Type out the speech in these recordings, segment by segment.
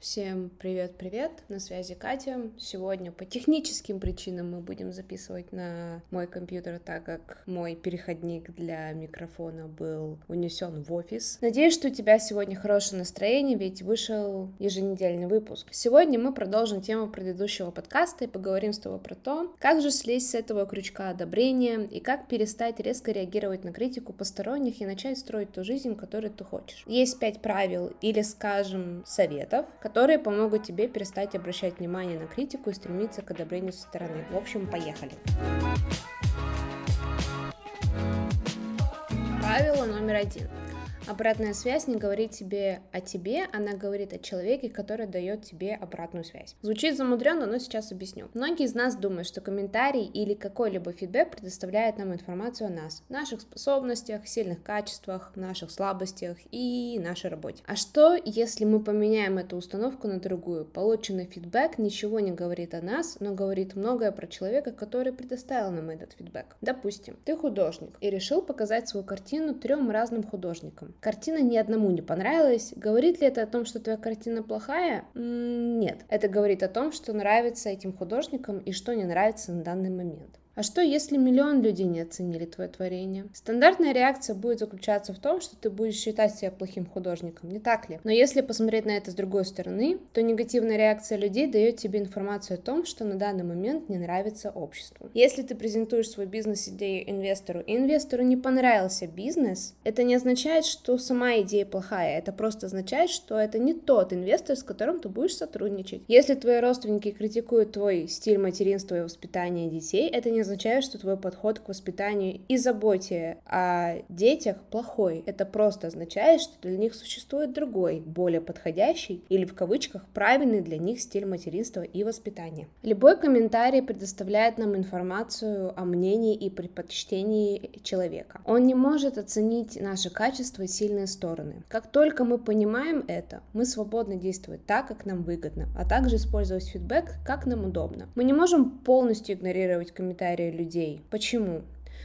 Всем привет-привет, на связи Катя. Сегодня по техническим причинам мы будем записывать на мой компьютер, так как мой переходник для микрофона был унесен в офис. Надеюсь, что у тебя сегодня хорошее настроение, ведь вышел еженедельный выпуск. Сегодня мы продолжим тему предыдущего подкаста и поговорим с тобой про то, как же слезть с этого крючка одобрения и как перестать резко реагировать на критику посторонних и начать строить ту жизнь, которую ты хочешь. Есть пять правил или, скажем, советов, которые помогут тебе перестать обращать внимание на критику и стремиться к одобрению со стороны. В общем, поехали. Правило номер один. Обратная связь не говорит тебе о тебе, она говорит о человеке, который дает тебе обратную связь. Звучит замудренно, но сейчас объясню. Многие из нас думают, что комментарий или какой-либо фидбэк предоставляет нам информацию о нас, наших способностях, сильных качествах, наших слабостях и нашей работе. А что, если мы поменяем эту установку на другую? Полученный фидбэк ничего не говорит о нас, но говорит многое про человека, который предоставил нам этот фидбэк. Допустим, ты художник и решил показать свою картину трем разным художникам. Картина ни одному не понравилась. Говорит ли это о том, что твоя картина плохая? Нет. Это говорит о том, что нравится этим художникам и что не нравится на данный момент. А что, если миллион людей не оценили твое творение? Стандартная реакция будет заключаться в том, что ты будешь считать себя плохим художником, не так ли? Но если посмотреть на это с другой стороны, то негативная реакция людей дает тебе информацию о том, что на данный момент не нравится обществу. Если ты презентуешь свой бизнес-идею инвестору, и инвестору не понравился бизнес, это не означает, что сама идея плохая, это просто означает, что это не тот инвестор, с которым ты будешь сотрудничать. Если твои родственники критикуют твой стиль материнства и воспитания детей, это не означает, что твой подход к воспитанию и заботе о детях плохой. Это просто означает, что для них существует другой, более подходящий или в кавычках правильный для них стиль материнства и воспитания. Любой комментарий предоставляет нам информацию о мнении и предпочтении человека. Он не может оценить наши качества и сильные стороны. Как только мы понимаем это, мы свободны действовать так, как нам выгодно, а также использовать фидбэк, как нам удобно. Мы не можем полностью игнорировать комментарии комментарии людей. Почему?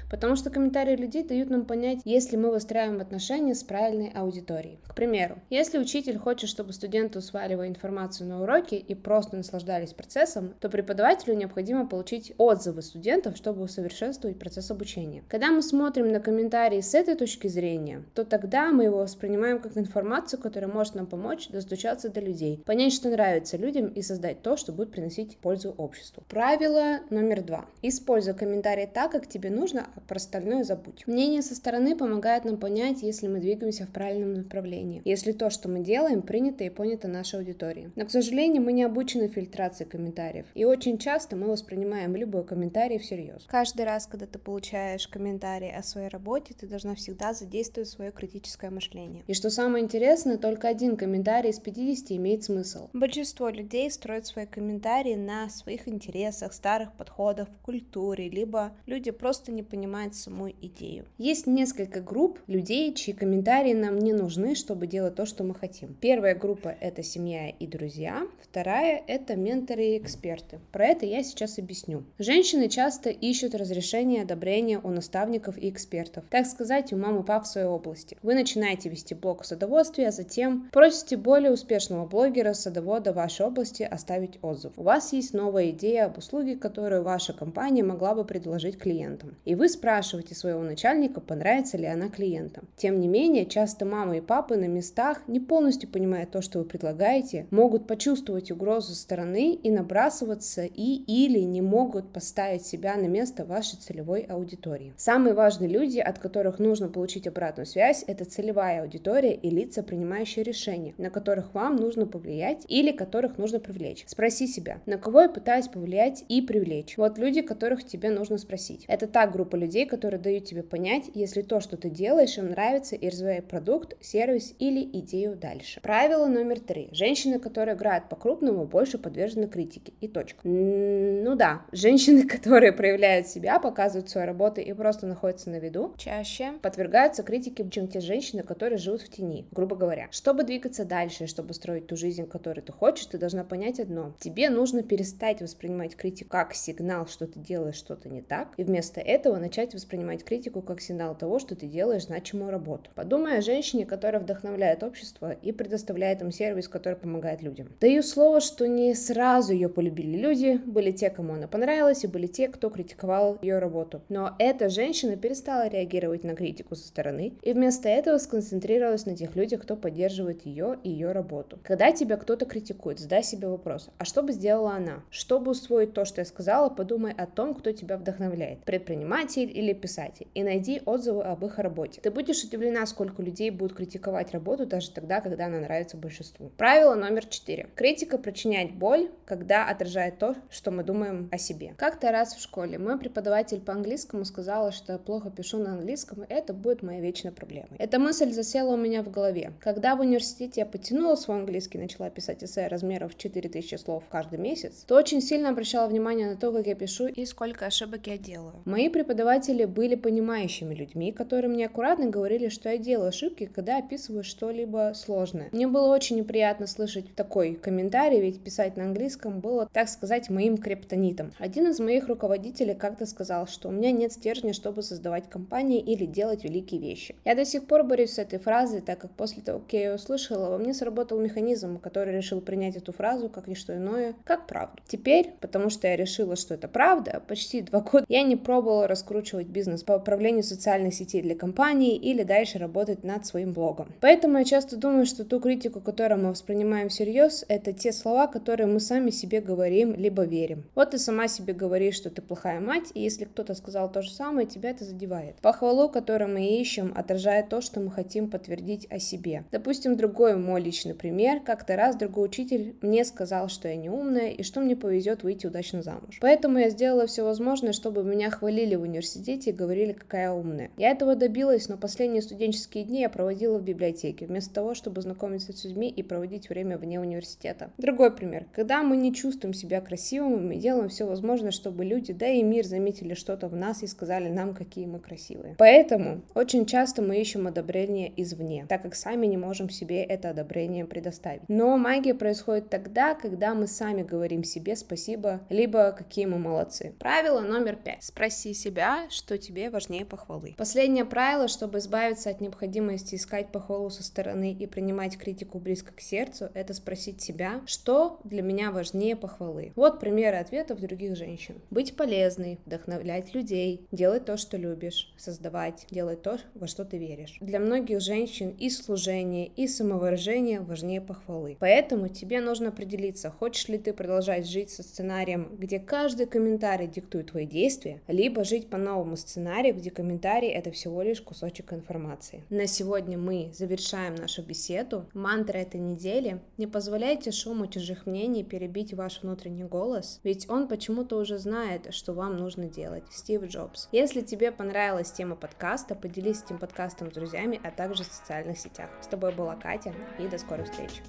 Потому что комментарии людей дают нам понять, если мы выстраиваем отношения с правильной аудиторией. К примеру, если учитель хочет, чтобы студенты усваивали информацию на уроке и просто наслаждались процессом, то преподавателю необходимо получить отзывы студентов, чтобы усовершенствовать процесс обучения. Когда мы смотрим на комментарии с этой точки зрения, то тогда мы его воспринимаем как информацию, которая может нам помочь достучаться до людей, понять, что нравится людям и создать то, что будет приносить пользу обществу. Правило номер два. Используй комментарии так, как тебе нужно, а про остальное забудь. Мнение со стороны помогает нам понять, если мы двигаемся в правильном направлении, если то, что мы делаем, принято и понято нашей аудиторией. Но, к сожалению, мы не обучены фильтрации комментариев, и очень часто мы воспринимаем любой комментарий всерьез. Каждый раз, когда ты получаешь комментарий о своей работе, ты должна всегда задействовать свое критическое мышление. И что самое интересное, только один комментарий из 50 имеет смысл. Большинство людей строят свои комментарии на своих интересах, старых подходах, культуре, либо люди просто не понимают, понимает саму идею. Есть несколько групп людей, чьи комментарии нам не нужны, чтобы делать то, что мы хотим. Первая группа — это семья и друзья, вторая — это менторы и эксперты. Про это я сейчас объясню. Женщины часто ищут разрешение и одобрение у наставников и экспертов, так сказать, у мамы и пап в своей области. Вы начинаете вести блог о садоводстве, а затем просите более успешного блогера садовода в вашей области оставить отзыв. У вас есть новая идея об услуге, которую ваша компания могла бы предложить клиентам. И вы спрашивайте своего начальника, понравится ли она клиентам. Тем не менее, часто мамы и папы на местах, не полностью понимая то, что вы предлагаете, могут почувствовать угрозу со стороны и набрасываться и или не могут поставить себя на место вашей целевой аудитории. Самые важные люди, от которых нужно получить обратную связь, это целевая аудитория и лица, принимающие решения, на которых вам нужно повлиять или которых нужно привлечь. Спроси себя, на кого я пытаюсь повлиять и привлечь. Вот люди, которых тебе нужно спросить. Это та группа людей, людей, которые дают тебе понять, если то, что ты делаешь, им нравится, и развивает продукт, сервис или идею дальше. Правило номер три. Женщины, которые играют по-крупному, больше подвержены критике. И точка. Ну да, женщины, которые проявляют себя, показывают свою работу и просто находятся на виду, чаще подвергаются критике, чем те женщины, которые живут в тени, грубо говоря. Чтобы двигаться дальше, чтобы строить ту жизнь, которую ты хочешь, ты должна понять одно. Тебе нужно перестать воспринимать критику как сигнал, что ты делаешь что-то не так, и вместо этого этого начать воспринимать критику как сигнал того, что ты делаешь значимую работу. Подумай о женщине, которая вдохновляет общество и предоставляет им сервис, который помогает людям. Даю слово, что не сразу ее полюбили люди, были те, кому она понравилась, и были те, кто критиковал ее работу. Но эта женщина перестала реагировать на критику со стороны и вместо этого сконцентрировалась на тех людях, кто поддерживает ее и ее работу. Когда тебя кто-то критикует, задай себе вопрос, а что бы сделала она? Чтобы усвоить то, что я сказала, подумай о том, кто тебя вдохновляет, предприниматель или писатель, и найди отзывы об их работе. Ты будешь удивлена, сколько людей будут критиковать работу даже тогда, когда она нравится большинству. Правило номер четыре. Критика причиняет боль, когда отражает то, что мы думаем о себе. Как-то раз в школе мой преподаватель по английскому сказала, что я плохо пишу на английском, и это будет моей вечной проблемой. Эта мысль засела у меня в голове. Когда в университете я потянула свой английский, начала писать эссе размеров 4000 слов каждый месяц, то очень сильно обращала внимание на то, как я пишу и сколько ошибок я делаю. Мои преподаватели были понимающими людьми, которые мне аккуратно говорили, что я делаю ошибки, когда описываю что-либо сложное. Мне было очень неприятно слышать такой комментарий, ведь писать на английском было, так сказать, моим криптонитом. Один из моих руководителей как-то сказал, что у меня нет стержня, чтобы создавать компании или делать великие вещи. Я до сих пор борюсь с этой фразой, так как после того, как я ее услышала, во мне сработал механизм, который решил принять эту фразу как ничто иное, как правду. Теперь, потому что я решила, что это правда, почти два года я не пробовала раскручивать бизнес по управлению социальных сетей для компании или дальше работать над своим блогом. Поэтому я часто думаю, что ту критику, которую мы воспринимаем всерьез, это те слова, которые мы сами себе говорим, либо верим. Вот ты сама себе говоришь, что ты плохая мать, и если кто-то сказал то же самое, тебя это задевает. Похвалу, которую мы ищем, отражает то, что мы хотим подтвердить о себе. Допустим, другой мой личный пример. Как-то раз другой учитель мне сказал, что я не умная и что мне повезет выйти удачно замуж. Поэтому я сделала все возможное, чтобы меня хвалили в университете и говорили, какая умная. Я этого добилась, но последние студенческие дни я проводила в библиотеке, вместо того, чтобы знакомиться с людьми и проводить время вне университета. Другой пример. Когда мы не чувствуем себя красивыми, мы делаем все возможное, чтобы люди, да и мир заметили что-то в нас и сказали нам, какие мы красивые. Поэтому очень часто мы ищем одобрение извне, так как сами не можем себе это одобрение предоставить. Но магия происходит тогда, когда мы сами говорим себе спасибо, либо какие мы молодцы. Правило номер пять. Спроси себя, что тебе важнее похвалы. Последнее правило, чтобы избавиться от необходимости искать похвалу со стороны и принимать критику близко к сердцу, это спросить себя, что для меня важнее похвалы. Вот примеры ответов других женщин. Быть полезной, вдохновлять людей, делать то, что любишь, создавать, делать то, во что ты веришь. Для многих женщин и служение, и самовыражение важнее похвалы. Поэтому тебе нужно определиться, хочешь ли ты продолжать жить со сценарием, где каждый комментарий диктует твои действия, либо жить по новому сценарию, где комментарий это всего лишь кусочек информации. На сегодня мы завершаем нашу беседу. Мантра этой недели – не позволяйте шуму чужих мнений перебить ваш внутренний голос, ведь он почему-то уже знает, что вам нужно делать. Стив Джобс. Если тебе понравилась тема подкаста, поделись этим подкастом с друзьями, а также в социальных сетях. С тобой была Катя, и до скорых встреч.